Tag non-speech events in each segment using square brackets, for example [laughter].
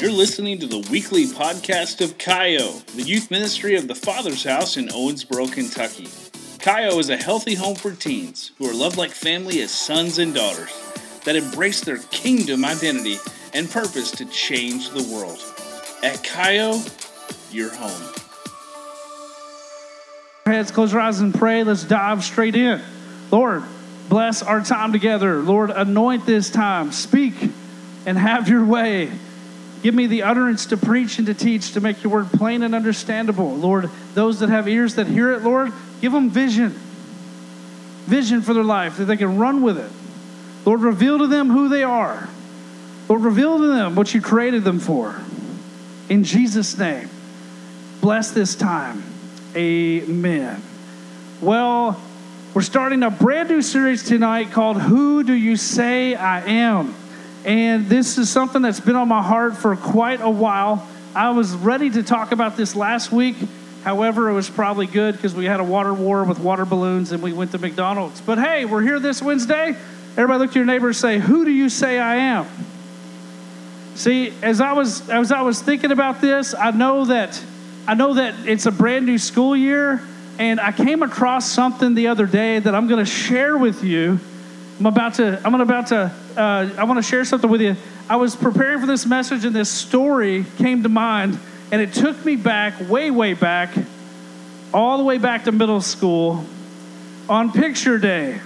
You're listening to the weekly podcast of Kaio, the youth ministry of the Father's House in Owensboro, Kentucky. Kaio is a healthy home for teens who are loved like family as sons and daughters that embrace their kingdom identity and purpose to change the world. At Kaio, you're home. Heads, close your eyes and pray. Let's dive straight in. Lord, bless our time together. Lord, anoint this time. Speak and have your way. Give me the utterance to preach and to teach, to make your word plain and understandable. Lord, those that have ears that hear it, Lord, give them vision. Vision for their life that they can run with it. Lord, reveal to them who they are. Lord, reveal to them what you created them for. In Jesus' name, bless this time. Amen. Well, we're starting a brand new series tonight called Who Do You Say I Am? And this is something that's been on my heart for quite a while. I was ready to talk about this last week. However, it was probably good because we had a water war with water balloons and we went to McDonald's. But hey, we're here this Wednesday. Everybody look to your neighbor and say, Who do you say I am? See, as I was as I was thinking about this, I know that I know that it's a brand new school year, and I came across something the other day that I'm going to share with you. I'm about to I'm about to uh, I want to share something with you. I was preparing for this message, and this story came to mind, and it took me back, way, way back, all the way back to middle school, on Picture Day.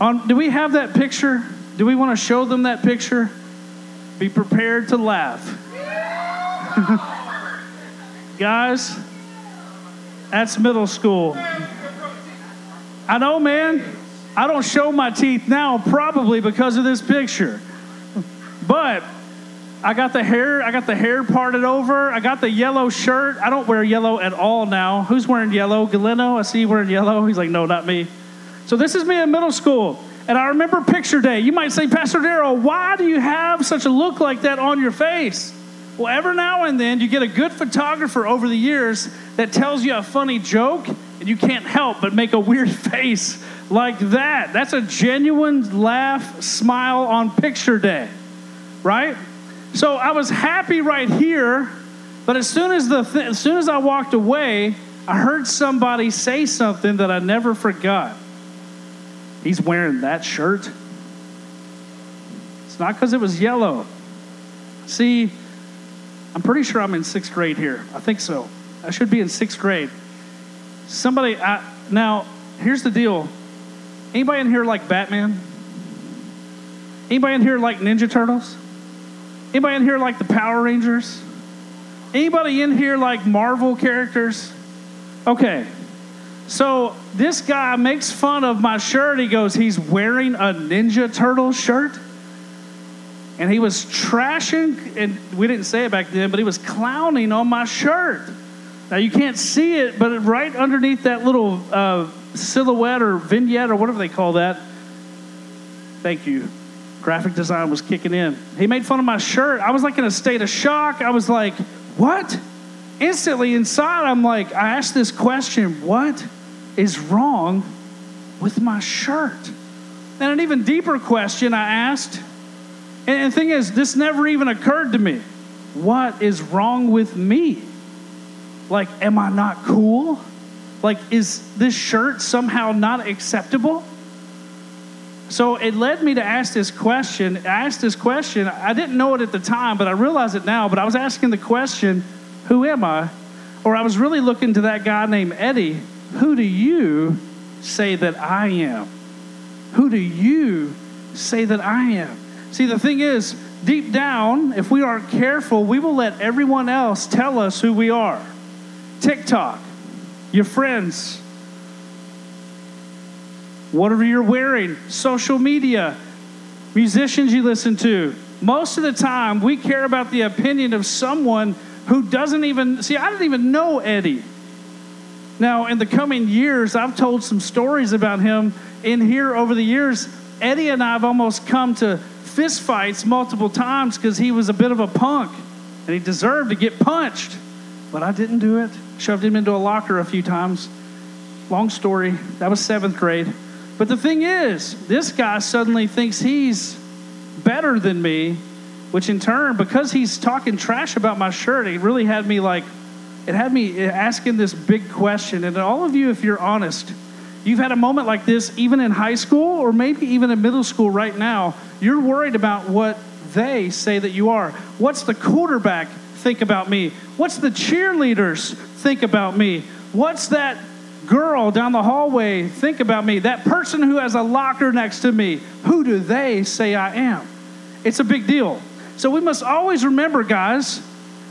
On, do we have that picture? Do we want to show them that picture? Be prepared to laugh. [laughs] Guys, that's middle school. I know, man. I don't show my teeth now, probably because of this picture. But I got the hair, I got the hair parted over. I got the yellow shirt. I don't wear yellow at all now. Who's wearing yellow? Galeno, I see you wearing yellow. He's like, no, not me. So this is me in middle school. And I remember picture day. You might say, Pastor Daryl, why do you have such a look like that on your face? Well, every now and then you get a good photographer over the years that tells you a funny joke, and you can't help but make a weird [laughs] face like that. That's a genuine laugh, smile on picture day, right? So I was happy right here, but as soon as the th- as soon as I walked away, I heard somebody say something that I never forgot. He's wearing that shirt. It's not because it was yellow. See, I'm pretty sure I'm in sixth grade here. I think so. I should be in sixth grade. Somebody, I, now, here's the deal. Anybody in here like Batman? Anybody in here like Ninja Turtles? Anybody in here like the Power Rangers? Anybody in here like Marvel characters? Okay. So this guy makes fun of my shirt. He goes, he's wearing a Ninja Turtle shirt and he was trashing, and we didn't say it back then, but he was clowning on my shirt. Now you can't see it, but right underneath that little uh, silhouette or vignette or whatever they call that, thank you. Graphic design was kicking in. He made fun of my shirt. I was like in a state of shock. I was like, what? Instantly inside, I'm like, I asked this question what is wrong with my shirt? And an even deeper question I asked and the thing is, this never even occurred to me. What is wrong with me? Like, am I not cool? Like, is this shirt somehow not acceptable? So it led me to ask this question. I asked this question. I didn't know it at the time, but I realize it now. But I was asking the question, Who am I? Or I was really looking to that guy named Eddie. Who do you say that I am? Who do you say that I am? See, the thing is, deep down, if we aren't careful, we will let everyone else tell us who we are. TikTok, your friends, whatever you're wearing, social media, musicians you listen to. Most of the time, we care about the opinion of someone who doesn't even see, I didn't even know Eddie. Now, in the coming years, I've told some stories about him in here over the years. Eddie and I have almost come to fistfights multiple times because he was a bit of a punk and he deserved to get punched. But I didn't do it. Shoved him into a locker a few times. Long story. That was seventh grade. But the thing is, this guy suddenly thinks he's better than me which in turn, because he's talking trash about my shirt, it really had me like, it had me asking this big question. And all of you, if you're honest, you've had a moment like this even in high school or maybe even in middle school right now. You're worried about what they say that you are. What's the quarterback think about me? What's the cheerleaders think about me? What's that girl down the hallway think about me? That person who has a locker next to me, who do they say I am? It's a big deal. So we must always remember, guys,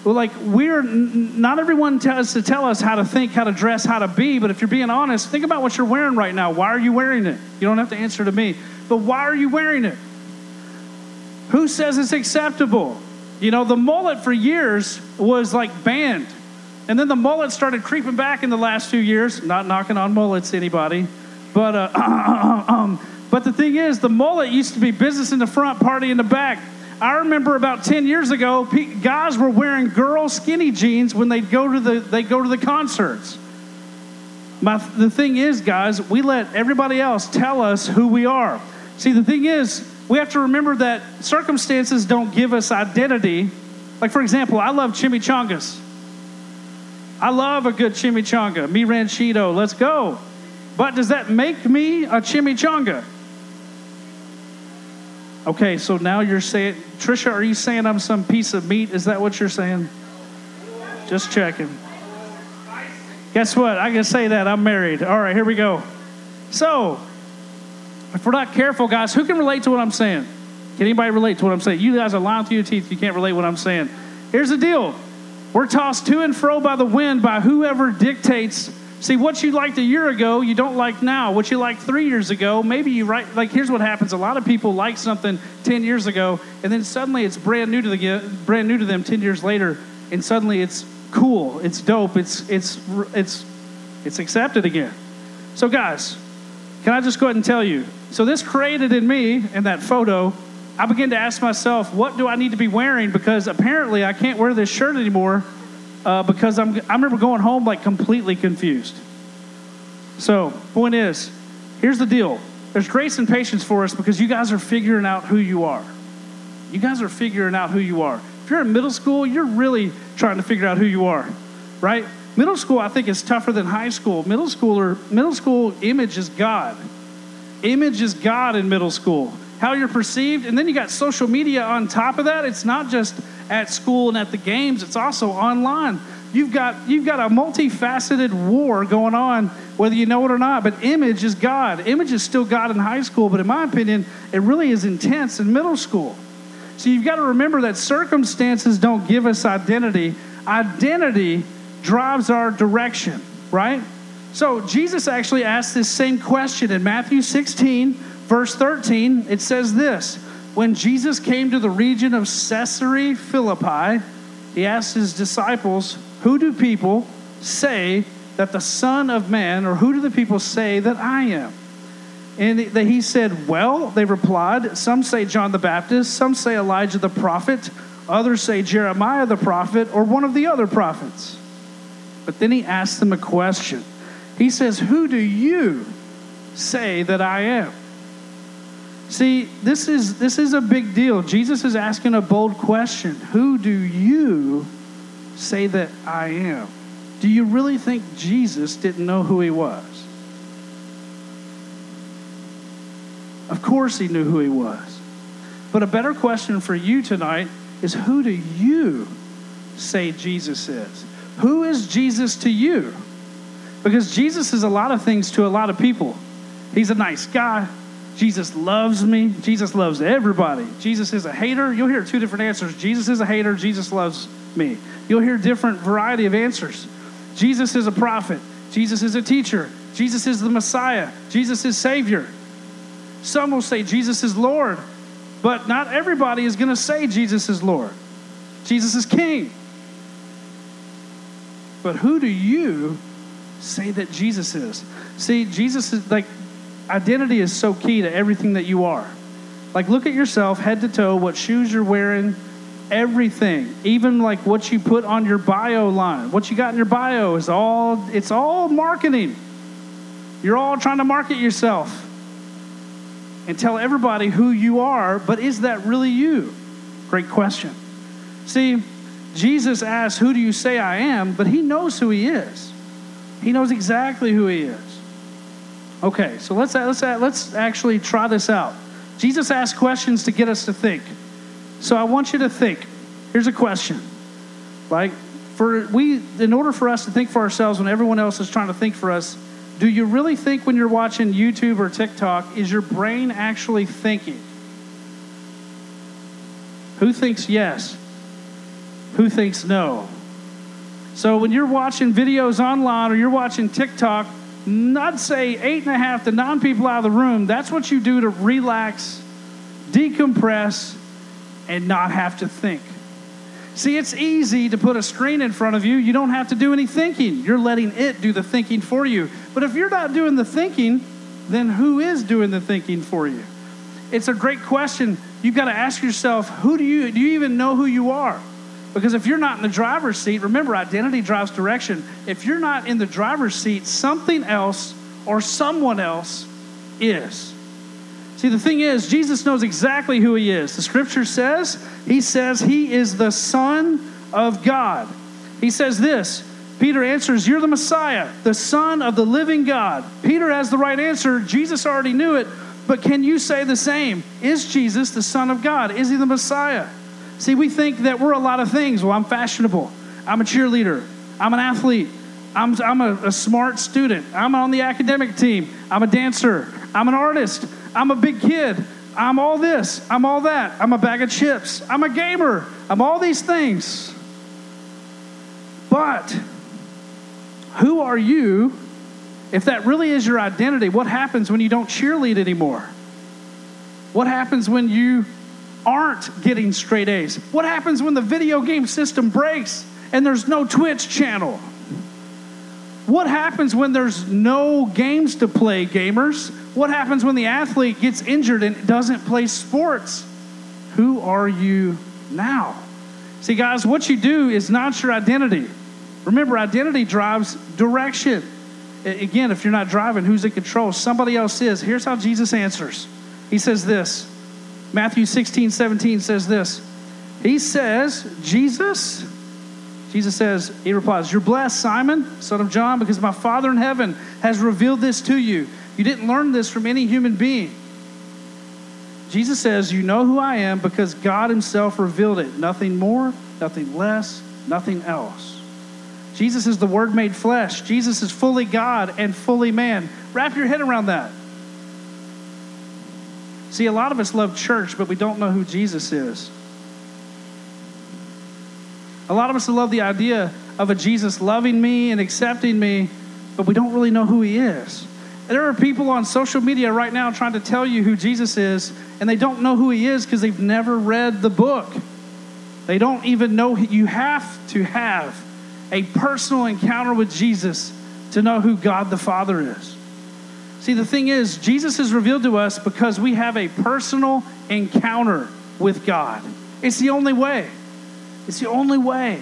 like we're not everyone tells to tell us how to think, how to dress, how to be, but if you're being honest, think about what you're wearing right now. Why are you wearing it? You don't have to answer to me, but why are you wearing it? Who says it's acceptable? You know, the mullet for years was like banned. And then the mullet started creeping back in the last few years. Not knocking on mullets, anybody. But, uh, [clears throat] um, but the thing is, the mullet used to be business in the front, party in the back. I remember about 10 years ago, guys were wearing girl skinny jeans when they'd go to the, they go to the concerts. My, the thing is, guys, we let everybody else tell us who we are. See, the thing is, we have to remember that circumstances don't give us identity. Like, for example, I love chimichangas. I love a good chimichanga, mi ranchito, let's go. But does that make me a chimichanga? Okay, so now you're saying, Trisha, are you saying I'm some piece of meat? Is that what you're saying? Just checking. Guess what? I can say that. I'm married. All right, here we go. So, if we're not careful, guys, who can relate to what I'm saying? Can anybody relate to what I'm saying? You guys are lying through your teeth. You can't relate what I'm saying. Here's the deal we're tossed to and fro by the wind by whoever dictates. See, what you liked a year ago, you don't like now. What you liked three years ago, maybe you right. Like, here's what happens: a lot of people like something ten years ago, and then suddenly it's brand new to the brand new to them ten years later, and suddenly it's cool, it's dope, it's it's it's it's accepted again. So, guys, can I just go ahead and tell you? So, this created in me in that photo I began to ask myself, what do I need to be wearing? Because apparently I can't wear this shirt anymore uh, because I'm, I remember going home like completely confused. So, point is, here's the deal there's grace and patience for us because you guys are figuring out who you are. You guys are figuring out who you are. If you're in middle school, you're really trying to figure out who you are, right? Middle school, I think, is tougher than high school. Middle schooler, middle school image is God. Image is God in middle school how you're perceived. And then you got social media on top of that. It's not just at school and at the games, it's also online. You've got, you've got a multifaceted war going on, whether you know it or not. But image is God. Image is still God in high school, but in my opinion, it really is intense in middle school. So you've got to remember that circumstances don't give us identity, identity drives our direction, right? So Jesus actually asked this same question in Matthew 16 Verse 13, it says this When Jesus came to the region of Caesarea Philippi, he asked his disciples, Who do people say that the Son of Man, or who do the people say that I am? And he said, Well, they replied, Some say John the Baptist, some say Elijah the prophet, others say Jeremiah the prophet, or one of the other prophets. But then he asked them a question. He says, Who do you say that I am? See, this is this is a big deal. Jesus is asking a bold question. Who do you say that I am? Do you really think Jesus didn't know who he was? Of course he knew who he was. But a better question for you tonight is who do you say Jesus is? Who is Jesus to you? Because Jesus is a lot of things to a lot of people. He's a nice guy. Jesus loves me. Jesus loves everybody. Jesus is a hater. You'll hear two different answers. Jesus is a hater. Jesus loves me. You'll hear different variety of answers. Jesus is a prophet. Jesus is a teacher. Jesus is the Messiah. Jesus is Savior. Some will say Jesus is Lord, but not everybody is going to say Jesus is Lord. Jesus is King. But who do you say that Jesus is? See, Jesus is like identity is so key to everything that you are. Like, look at yourself head to toe, what shoes you're wearing, everything, even like what you put on your bio line. What you got in your bio is all, it's all marketing. You're all trying to market yourself and tell everybody who you are, but is that really you? Great question. See, Jesus asks, Who do you say I am? But he knows who he is. He knows exactly who he is. Okay, so let's, let's, let's actually try this out. Jesus asked questions to get us to think. So I want you to think. Here's a question. Like, for we, in order for us to think for ourselves when everyone else is trying to think for us, do you really think when you're watching YouTube or TikTok, is your brain actually thinking? Who thinks yes? Who thinks no? So when you're watching videos online or you're watching TikTok, I'd say eight and a half to nine people out of the room, that's what you do to relax, decompress, and not have to think. See, it's easy to put a screen in front of you. You don't have to do any thinking. You're letting it do the thinking for you. But if you're not doing the thinking, then who is doing the thinking for you? It's a great question. You've got to ask yourself, who do you do you even know who you are? Because if you're not in the driver's seat, remember identity drives direction. If you're not in the driver's seat, something else or someone else is. See, the thing is, Jesus knows exactly who he is. The scripture says, he says he is the Son of God. He says this Peter answers, You're the Messiah, the Son of the living God. Peter has the right answer. Jesus already knew it, but can you say the same? Is Jesus the Son of God? Is he the Messiah? See, we think that we're a lot of things. Well, I'm fashionable, I'm a cheerleader, I'm an athlete, I'm, I'm a, a smart student, I'm on the academic team, I'm a dancer, I'm an artist. I'm a big kid. I'm all this. I'm all that. I'm a bag of chips. I'm a gamer. I'm all these things. But who are you if that really is your identity? What happens when you don't cheerlead anymore? What happens when you aren't getting straight A's? What happens when the video game system breaks and there's no Twitch channel? What happens when there's no games to play, gamers? What happens when the athlete gets injured and doesn't play sports? Who are you now? See, guys, what you do is not your identity. Remember, identity drives direction. Again, if you're not driving, who's in control? Somebody else is. Here's how Jesus answers He says this Matthew 16, 17 says this. He says, Jesus, Jesus says, He replies, You're blessed, Simon, son of John, because my Father in heaven has revealed this to you. You didn't learn this from any human being. Jesus says, You know who I am because God Himself revealed it. Nothing more, nothing less, nothing else. Jesus is the Word made flesh. Jesus is fully God and fully man. Wrap your head around that. See, a lot of us love church, but we don't know who Jesus is. A lot of us love the idea of a Jesus loving me and accepting me, but we don't really know who he is. There are people on social media right now trying to tell you who Jesus is, and they don't know who he is because they've never read the book. They don't even know you have to have a personal encounter with Jesus to know who God the Father is. See, the thing is, Jesus is revealed to us because we have a personal encounter with God. It's the only way. It's the only way.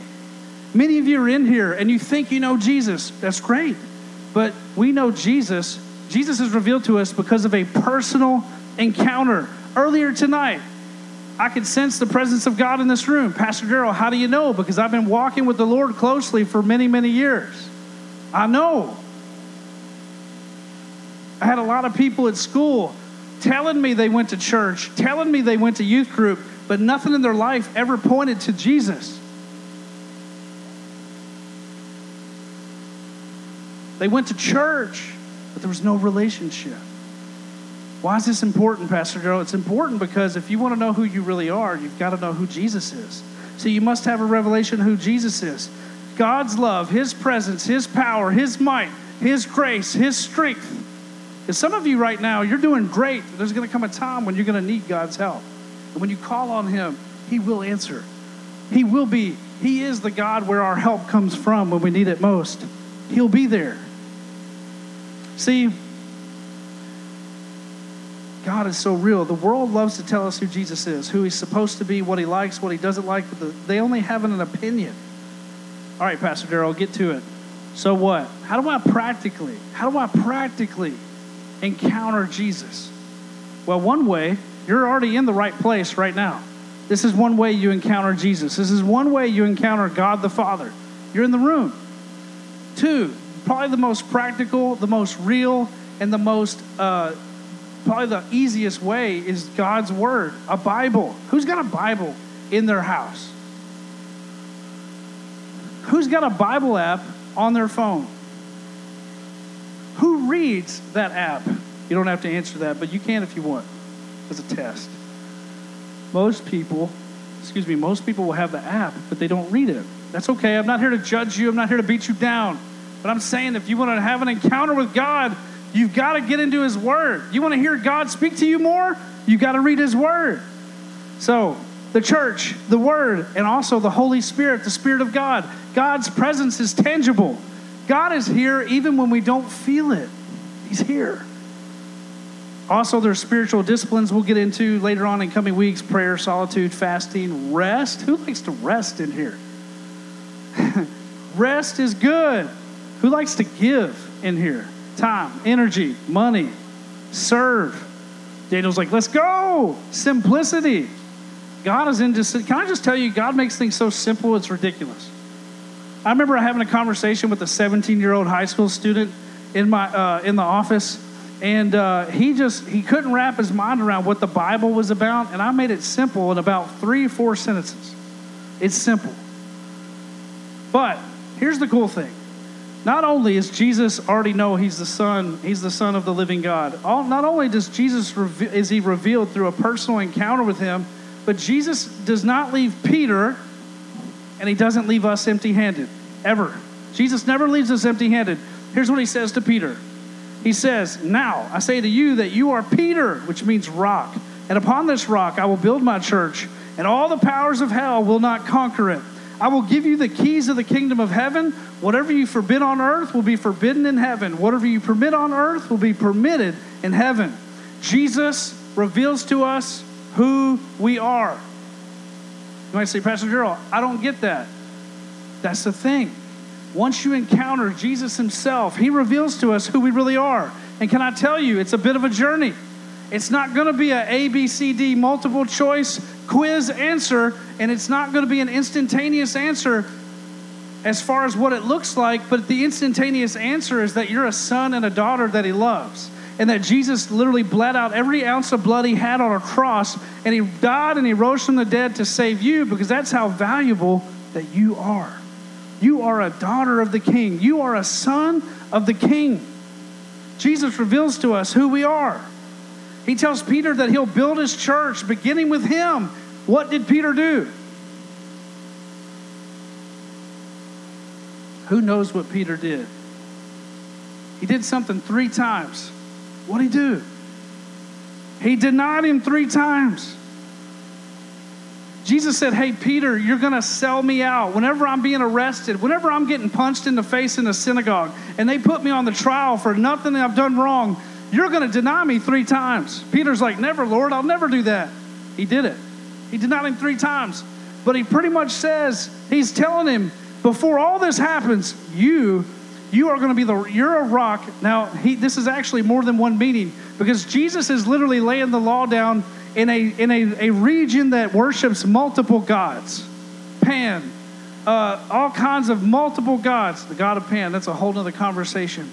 Many of you are in here and you think you know Jesus. That's great. But we know Jesus. Jesus is revealed to us because of a personal encounter. Earlier tonight, I could sense the presence of God in this room. Pastor Daryl, how do you know? Because I've been walking with the Lord closely for many, many years. I know. I had a lot of people at school telling me they went to church, telling me they went to youth group, but nothing in their life ever pointed to Jesus. They went to church, but there was no relationship. Why is this important, Pastor Joe? It's important because if you want to know who you really are, you've got to know who Jesus is. So you must have a revelation who Jesus is. God's love, His presence, His power, His might, His grace, His strength. And some of you right now, you're doing great. There's going to come a time when you're going to need God's help. And when you call on Him, He will answer. He will be, He is the God where our help comes from when we need it most. He'll be there. See, God is so real. The world loves to tell us who Jesus is, who he's supposed to be, what he likes, what he doesn't like, but the, they only have an opinion. All right, Pastor Daryl, get to it. So what? How do I practically, how do I practically encounter Jesus? Well, one way you're already in the right place right now. This is one way you encounter Jesus. This is one way you encounter God the Father. You're in the room. Two, probably the most practical, the most real, and the most, uh, probably the easiest way is God's Word, a Bible. Who's got a Bible in their house? Who's got a Bible app on their phone? Reads that app? You don't have to answer that, but you can if you want as a test. Most people, excuse me, most people will have the app, but they don't read it. That's okay. I'm not here to judge you, I'm not here to beat you down. But I'm saying if you want to have an encounter with God, you've got to get into His Word. You want to hear God speak to you more? You've got to read His Word. So, the church, the Word, and also the Holy Spirit, the Spirit of God. God's presence is tangible. God is here even when we don't feel it. He's here. Also, there's spiritual disciplines we'll get into later on in coming weeks prayer, solitude, fasting, rest. Who likes to rest in here? [laughs] rest is good. Who likes to give in here? Time, energy, money, serve. Daniel's like, let's go. Simplicity. God is into. Can I just tell you, God makes things so simple, it's ridiculous. I remember having a conversation with a 17 year old high school student in my uh, in the office, and uh, he just he couldn't wrap his mind around what the Bible was about, and I made it simple in about three four sentences. It's simple, but here's the cool thing: not only is Jesus already know he's the son, he's the son of the living God. All, not only does Jesus is he revealed through a personal encounter with him, but Jesus does not leave Peter and he doesn't leave us empty handed, ever. Jesus never leaves us empty handed. Here's what he says to Peter He says, Now I say to you that you are Peter, which means rock. And upon this rock I will build my church, and all the powers of hell will not conquer it. I will give you the keys of the kingdom of heaven. Whatever you forbid on earth will be forbidden in heaven. Whatever you permit on earth will be permitted in heaven. Jesus reveals to us who we are. You might say, Pastor Gerald, I don't get that. That's the thing. Once you encounter Jesus Himself, He reveals to us who we really are. And can I tell you, it's a bit of a journey. It's not going to be a A, B, C, D multiple choice quiz answer, and it's not going to be an instantaneous answer as far as what it looks like, but the instantaneous answer is that you're a son and a daughter that He loves and that Jesus literally bled out every ounce of blood he had on a cross, and he died and he rose from the dead to save you because that's how valuable that you are. You are a daughter of the king, you are a son of the king. Jesus reveals to us who we are. He tells Peter that he'll build his church beginning with him. What did Peter do? Who knows what Peter did? He did something three times. What did he do? He denied him three times. Jesus said, Hey, Peter, you're going to sell me out. Whenever I'm being arrested, whenever I'm getting punched in the face in the synagogue, and they put me on the trial for nothing that I've done wrong, you're going to deny me three times. Peter's like, Never, Lord, I'll never do that. He did it. He denied him three times. But he pretty much says, He's telling him, before all this happens, you you are going to be the you're a rock now he, this is actually more than one meaning because jesus is literally laying the law down in a in a, a region that worships multiple gods. Pan uh, all kinds of multiple gods. The god of pan that's a whole other conversation.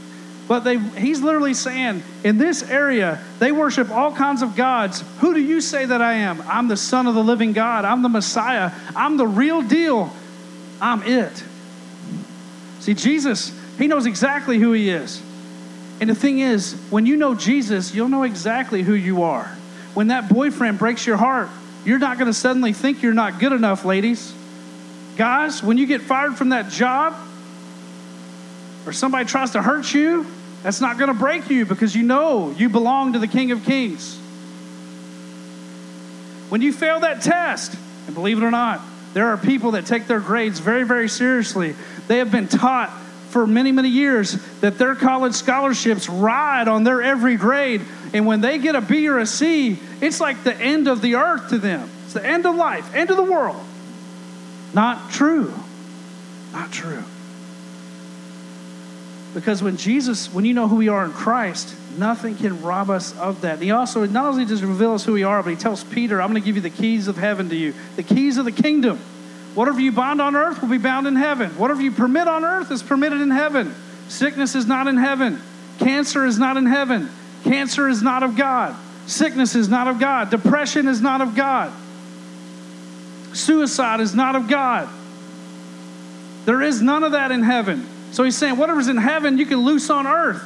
But they he's literally saying in this area they worship all kinds of gods. Who do you say that i am? I'm the son of the living god. I'm the messiah. I'm the real deal. I'm it. See jesus he knows exactly who He is. And the thing is, when you know Jesus, you'll know exactly who you are. When that boyfriend breaks your heart, you're not going to suddenly think you're not good enough, ladies. Guys, when you get fired from that job or somebody tries to hurt you, that's not going to break you because you know you belong to the King of Kings. When you fail that test, and believe it or not, there are people that take their grades very, very seriously. They have been taught for many, many years that their college scholarships ride on their every grade. And when they get a B or a C, it's like the end of the earth to them. It's the end of life, end of the world. Not true. Not true. Because when Jesus, when you know who we are in Christ, nothing can rob us of that. And he also not only does reveal us who we are, but he tells Peter, I'm going to give you the keys of heaven to you, the keys of the kingdom. Whatever you bind on earth will be bound in heaven. Whatever you permit on earth is permitted in heaven. Sickness is not in heaven. Cancer is not in heaven. Cancer is not of God. Sickness is not of God. Depression is not of God. Suicide is not of God. There is none of that in heaven. So he's saying, whatever's in heaven, you can loose on earth.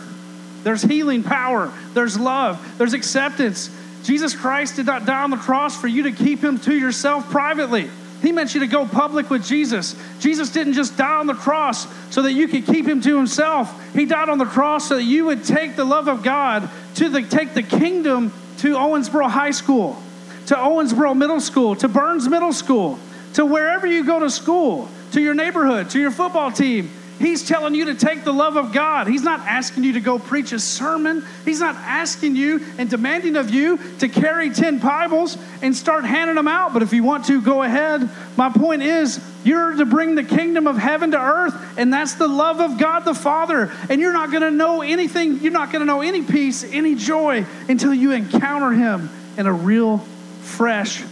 There's healing power, there's love, there's acceptance. Jesus Christ did not die on the cross for you to keep him to yourself privately. He meant you to go public with Jesus. Jesus didn't just die on the cross so that you could keep him to himself. He died on the cross so that you would take the love of God to the, take the kingdom to Owensboro High School, to Owensboro Middle School, to Burns Middle School, to wherever you go to school, to your neighborhood, to your football team. He's telling you to take the love of God. He's not asking you to go preach a sermon. He's not asking you and demanding of you to carry 10 Bibles and start handing them out. But if you want to, go ahead. My point is, you're to bring the kingdom of heaven to earth, and that's the love of God the Father. And you're not going to know anything, you're not going to know any peace, any joy until you encounter Him in a real, fresh,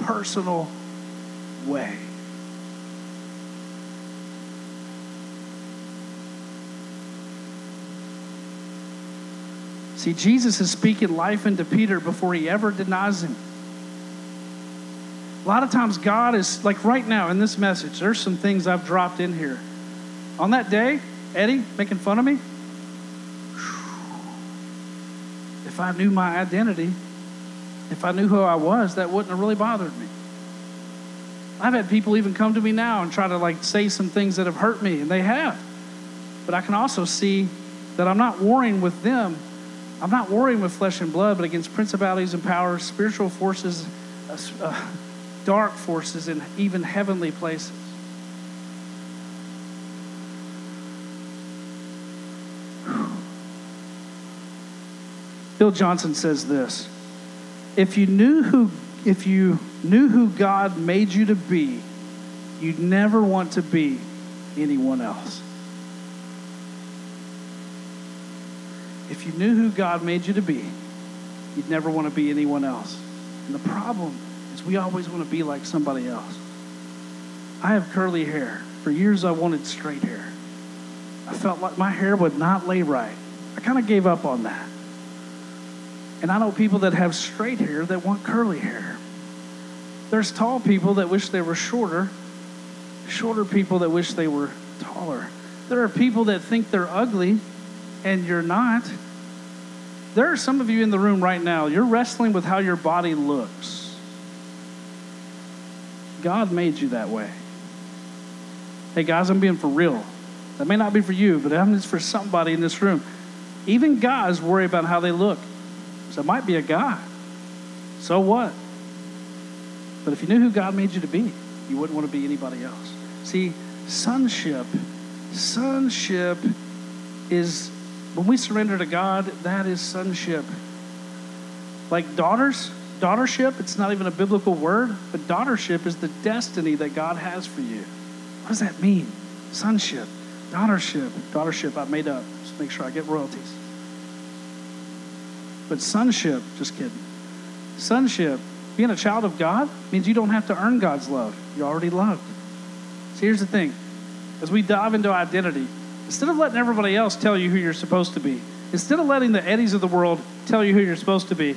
personal way. See, Jesus is speaking life into Peter before he ever denies him. A lot of times, God is like right now in this message, there's some things I've dropped in here. On that day, Eddie making fun of me. If I knew my identity, if I knew who I was, that wouldn't have really bothered me. I've had people even come to me now and try to like say some things that have hurt me, and they have. But I can also see that I'm not warring with them I'm not warring with flesh and blood, but against principalities and powers, spiritual forces, uh, uh, dark forces, and even heavenly places. Bill Johnson says this if you knew who if you knew who God made you to be, you'd never want to be anyone else. If you knew who God made you to be, you'd never want to be anyone else. And the problem is we always want to be like somebody else. I have curly hair. For years, I wanted straight hair. I felt like my hair would not lay right. I kind of gave up on that. And I know people that have straight hair that want curly hair. There's tall people that wish they were shorter, shorter people that wish they were taller. There are people that think they're ugly and you're not. There are some of you in the room right now, you're wrestling with how your body looks. God made you that way. Hey, guys, I'm being for real. That may not be for you, but it's for somebody in this room. Even guys worry about how they look. So it might be a guy. So what? But if you knew who God made you to be, you wouldn't want to be anybody else. See, sonship, sonship is when we surrender to God, that is sonship. Like daughters, daughtership, it's not even a biblical word, but daughtership is the destiny that God has for you. What does that mean? Sonship, daughtership, daughtership, I made up. Just make sure I get royalties. But sonship, just kidding. Sonship, being a child of God means you don't have to earn God's love. You're already loved. See, here's the thing. As we dive into identity, Instead of letting everybody else tell you who you're supposed to be, instead of letting the Eddies of the world tell you who you're supposed to be,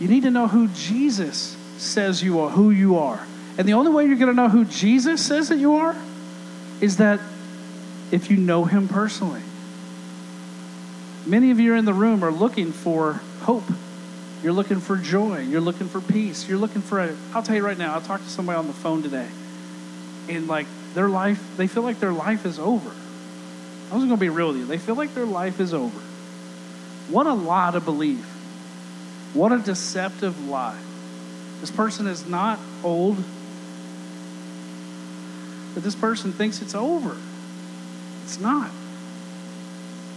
you need to know who Jesus says you are, who you are. And the only way you're going to know who Jesus says that you are is that if you know him personally. Many of you in the room are looking for hope. You're looking for joy. You're looking for peace. You're looking for a, I'll tell you right now, I talked to somebody on the phone today. And like their life, they feel like their life is over. I was going to be real with you. They feel like their life is over. What a lie to believe. What a deceptive lie. This person is not old, but this person thinks it's over. It's not.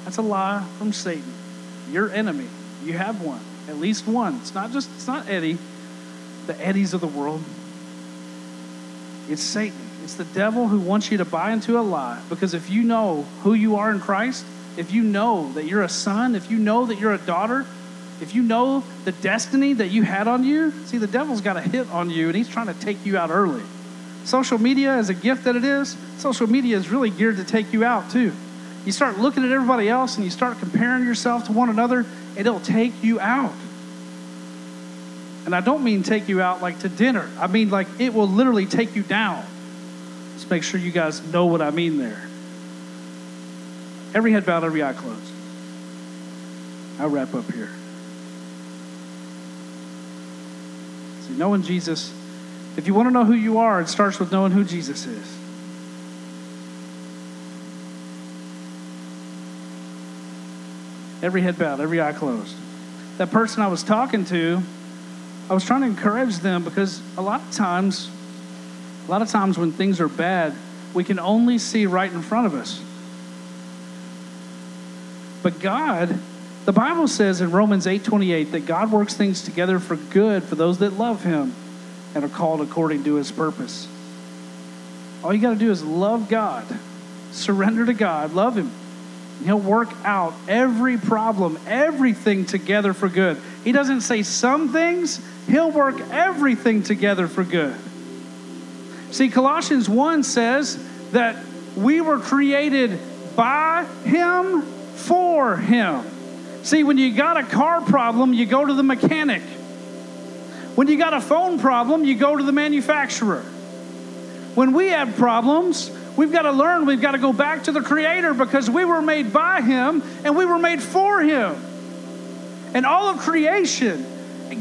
That's a lie from Satan. Your enemy. You have one. At least one. It's not just, it's not Eddie, the Eddies of the world. It's Satan It's the devil who wants you to buy into a lie. Because if you know who you are in Christ, if you know that you're a son, if you know that you're a daughter, if you know the destiny that you had on you, see, the devil's got a hit on you and he's trying to take you out early. Social media, as a gift that it is, social media is really geared to take you out too. You start looking at everybody else and you start comparing yourself to one another, and it'll take you out. And I don't mean take you out like to dinner, I mean like it will literally take you down. Make sure you guys know what I mean there. Every head bowed, every eye closed. I'll wrap up here. See, knowing Jesus, if you want to know who you are, it starts with knowing who Jesus is. Every head bowed, every eye closed. That person I was talking to, I was trying to encourage them because a lot of times, a lot of times when things are bad, we can only see right in front of us. But God, the Bible says in Romans 8:28 that God works things together for good for those that love him and are called according to his purpose. All you got to do is love God. Surrender to God, love him. And He'll work out every problem, everything together for good. He doesn't say some things, he'll work everything together for good. See, Colossians 1 says that we were created by him for him. See, when you got a car problem, you go to the mechanic. When you got a phone problem, you go to the manufacturer. When we have problems, we've got to learn, we've got to go back to the Creator because we were made by Him and we were made for Him. And all of creation,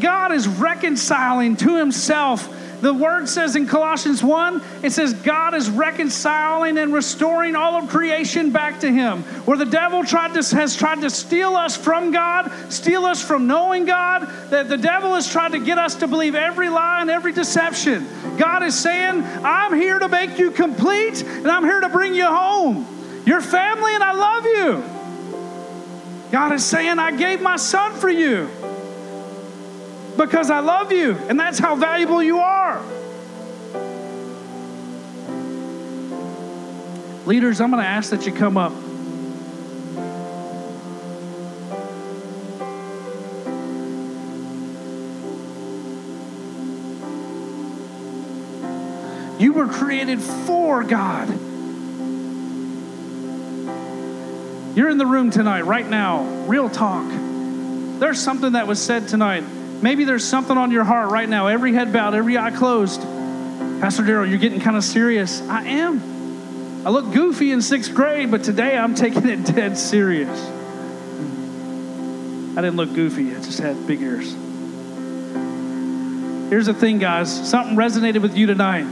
God is reconciling to Himself the word says in Colossians 1, it says God is reconciling and restoring all of creation back to Him. Where the devil tried to, has tried to steal us from God, steal us from knowing God, that the devil has tried to get us to believe every lie and every deception. God is saying, I'm here to make you complete and I'm here to bring you home. Your family and I love you. God is saying, I gave my son for you because I love you, and that's how valuable you are. Leaders, I'm going to ask that you come up. You were created for God. You're in the room tonight, right now, real talk. There's something that was said tonight Maybe there's something on your heart right now, every head bowed, every eye closed. Pastor Daryl, you're getting kind of serious. I am. I look goofy in sixth grade, but today I'm taking it [laughs] dead serious. I didn't look goofy, I just had big ears. Here's the thing, guys something resonated with you tonight.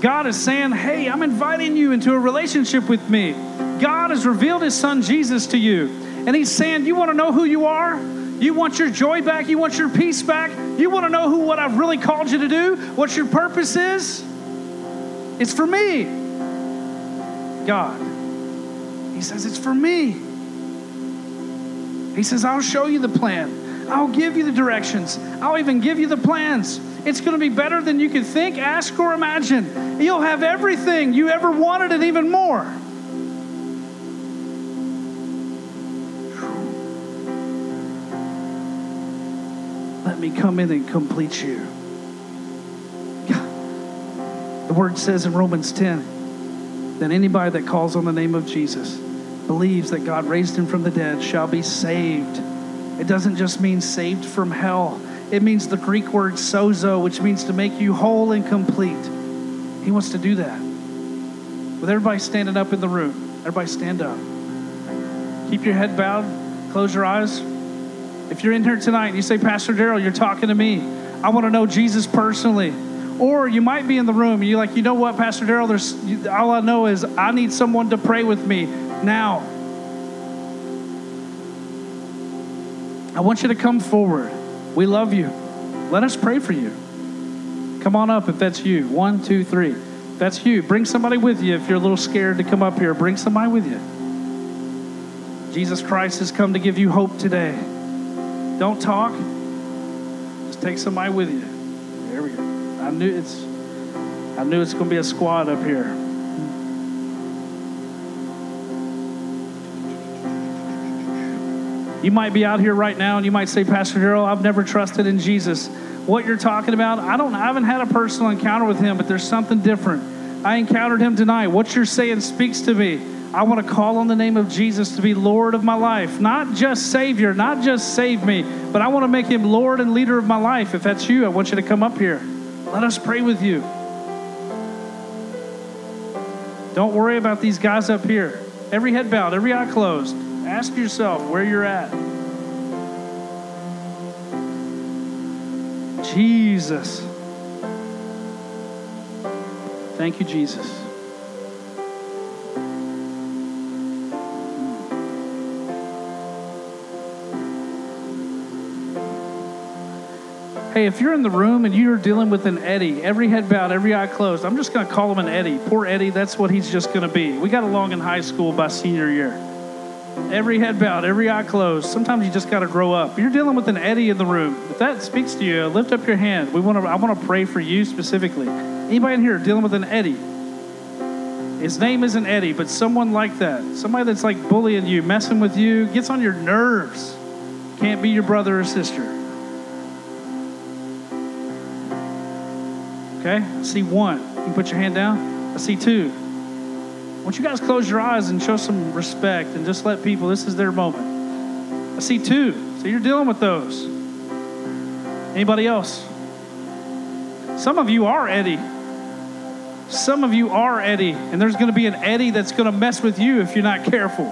God is saying, Hey, I'm inviting you into a relationship with me. God has revealed his son Jesus to you. And he's saying, You want to know who you are? You want your joy back? You want your peace back? You want to know who what I've really called you to do? What your purpose is? It's for me. God. He says it's for me. He says I'll show you the plan. I'll give you the directions. I'll even give you the plans. It's going to be better than you could think, ask, or imagine. You'll have everything you ever wanted and even more. Let me come in and complete you. The word says in Romans 10 that anybody that calls on the name of Jesus believes that God raised him from the dead shall be saved. It doesn't just mean saved from hell, it means the Greek word sozo, which means to make you whole and complete. He wants to do that. With everybody standing up in the room, everybody stand up. Keep your head bowed, close your eyes. If you're in here tonight and you say, Pastor Daryl, you're talking to me, I want to know Jesus personally. Or you might be in the room and you're like, you know what, Pastor Daryl, there's all I know is I need someone to pray with me now. I want you to come forward. We love you. Let us pray for you. Come on up if that's you. One, two, three. That's you. Bring somebody with you if you're a little scared to come up here. Bring somebody with you. Jesus Christ has come to give you hope today. Don't talk. Just take somebody with you. There we go. I knew it's I knew it's going to be a squad up here. You might be out here right now and you might say, Pastor Daryl, I've never trusted in Jesus. What you're talking about, I don't I haven't had a personal encounter with him, but there's something different. I encountered him tonight. What you're saying speaks to me. I want to call on the name of Jesus to be Lord of my life. Not just Savior, not just save me, but I want to make him Lord and leader of my life. If that's you, I want you to come up here. Let us pray with you. Don't worry about these guys up here. Every head bowed, every eye closed. Ask yourself where you're at. Jesus. Thank you, Jesus. Hey, if you're in the room and you're dealing with an Eddie, every head bowed, every eye closed, I'm just going to call him an Eddie. Poor Eddie, that's what he's just going to be. We got along in high school by senior year. Every head bowed, every eye closed. Sometimes you just got to grow up. You're dealing with an Eddie in the room. If that speaks to you, lift up your hand. We want to. I want to pray for you specifically. Anybody in here dealing with an Eddie? His name isn't Eddie, but someone like that. Somebody that's like bullying you, messing with you, gets on your nerves. Can't be your brother or sister. Okay? I see one. You can put your hand down. I see two. Want you guys close your eyes and show some respect and just let people, this is their moment. I see two. So you're dealing with those. Anybody else? Some of you are Eddie. Some of you are Eddie, and there's going to be an Eddie that's going to mess with you if you're not careful.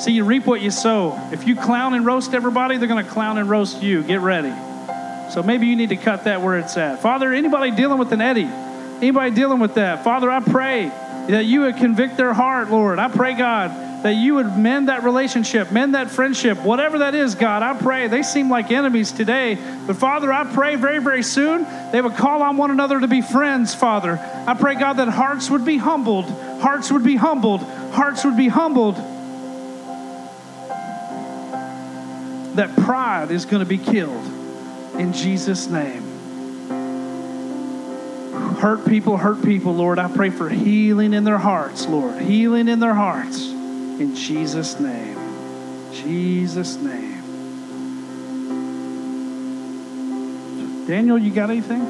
See, you reap what you sow. If you clown and roast everybody, they're going to clown and roast you. Get ready. So maybe you need to cut that where it's at. Father, anybody dealing with an Eddie, anybody dealing with that, Father, I pray that you would convict their heart, Lord. I pray, God, that you would mend that relationship, mend that friendship, whatever that is, God. I pray. They seem like enemies today, but Father, I pray very, very soon they would call on one another to be friends, Father. I pray, God, that hearts would be humbled, hearts would be humbled, hearts would be humbled. That pride is going to be killed in Jesus' name. Hurt people, hurt people, Lord. I pray for healing in their hearts, Lord. Healing in their hearts. In Jesus' name. Jesus' name. Daniel, you got anything?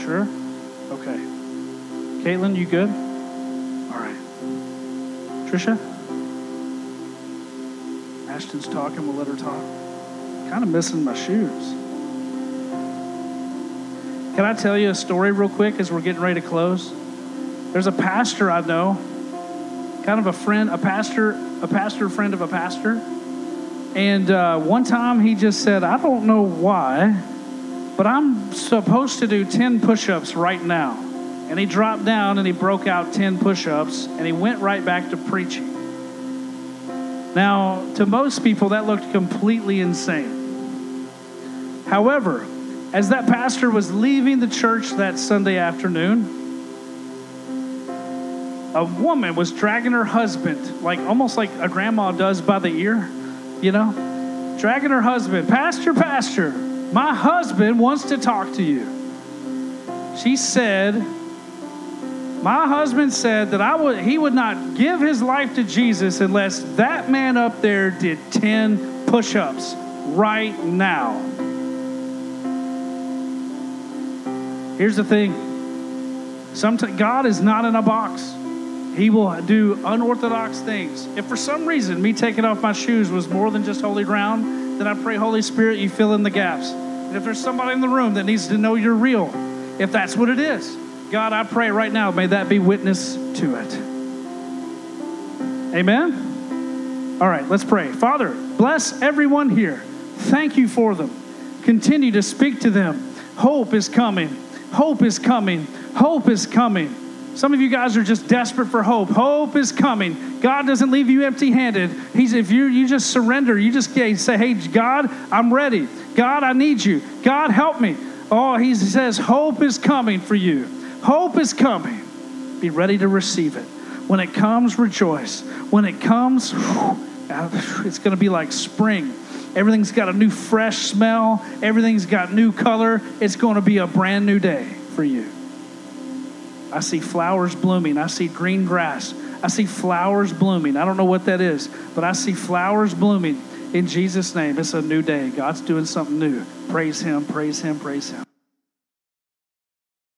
Sure? Okay. Caitlin, you good? All right. Trisha? Ashton's talking, we'll let her talk. Kind of missing my shoes. Can I tell you a story real quick as we're getting ready to close? There's a pastor I know, kind of a friend, a pastor, a pastor friend of a pastor. And uh, one time he just said, I don't know why, but I'm supposed to do 10 push ups right now. And he dropped down and he broke out 10 push ups and he went right back to preaching. Now, to most people, that looked completely insane. However, as that pastor was leaving the church that Sunday afternoon, a woman was dragging her husband, like almost like a grandma does by the ear, you know, dragging her husband, Pastor, Pastor, my husband wants to talk to you. She said, My husband said that I would he would not give his life to Jesus unless that man up there did 10 push-ups right now. Here's the thing. Sometimes God is not in a box. He will do unorthodox things. If for some reason me taking off my shoes was more than just holy ground, then I pray, Holy Spirit, you fill in the gaps. And if there's somebody in the room that needs to know you're real, if that's what it is, God, I pray right now, may that be witness to it. Amen? All right, let's pray. Father, bless everyone here. Thank you for them. Continue to speak to them. Hope is coming. Hope is coming. Hope is coming. Some of you guys are just desperate for hope. Hope is coming. God doesn't leave you empty-handed. He's if you you just surrender, you just say, "Hey, God, I'm ready. God, I need you. God, help me." Oh, he says, "Hope is coming for you. Hope is coming. Be ready to receive it. When it comes, rejoice. When it comes, It's going to be like spring. Everything's got a new fresh smell. Everything's got new color. It's going to be a brand new day for you. I see flowers blooming. I see green grass. I see flowers blooming. I don't know what that is, but I see flowers blooming in Jesus' name. It's a new day. God's doing something new. Praise Him, praise Him, praise Him.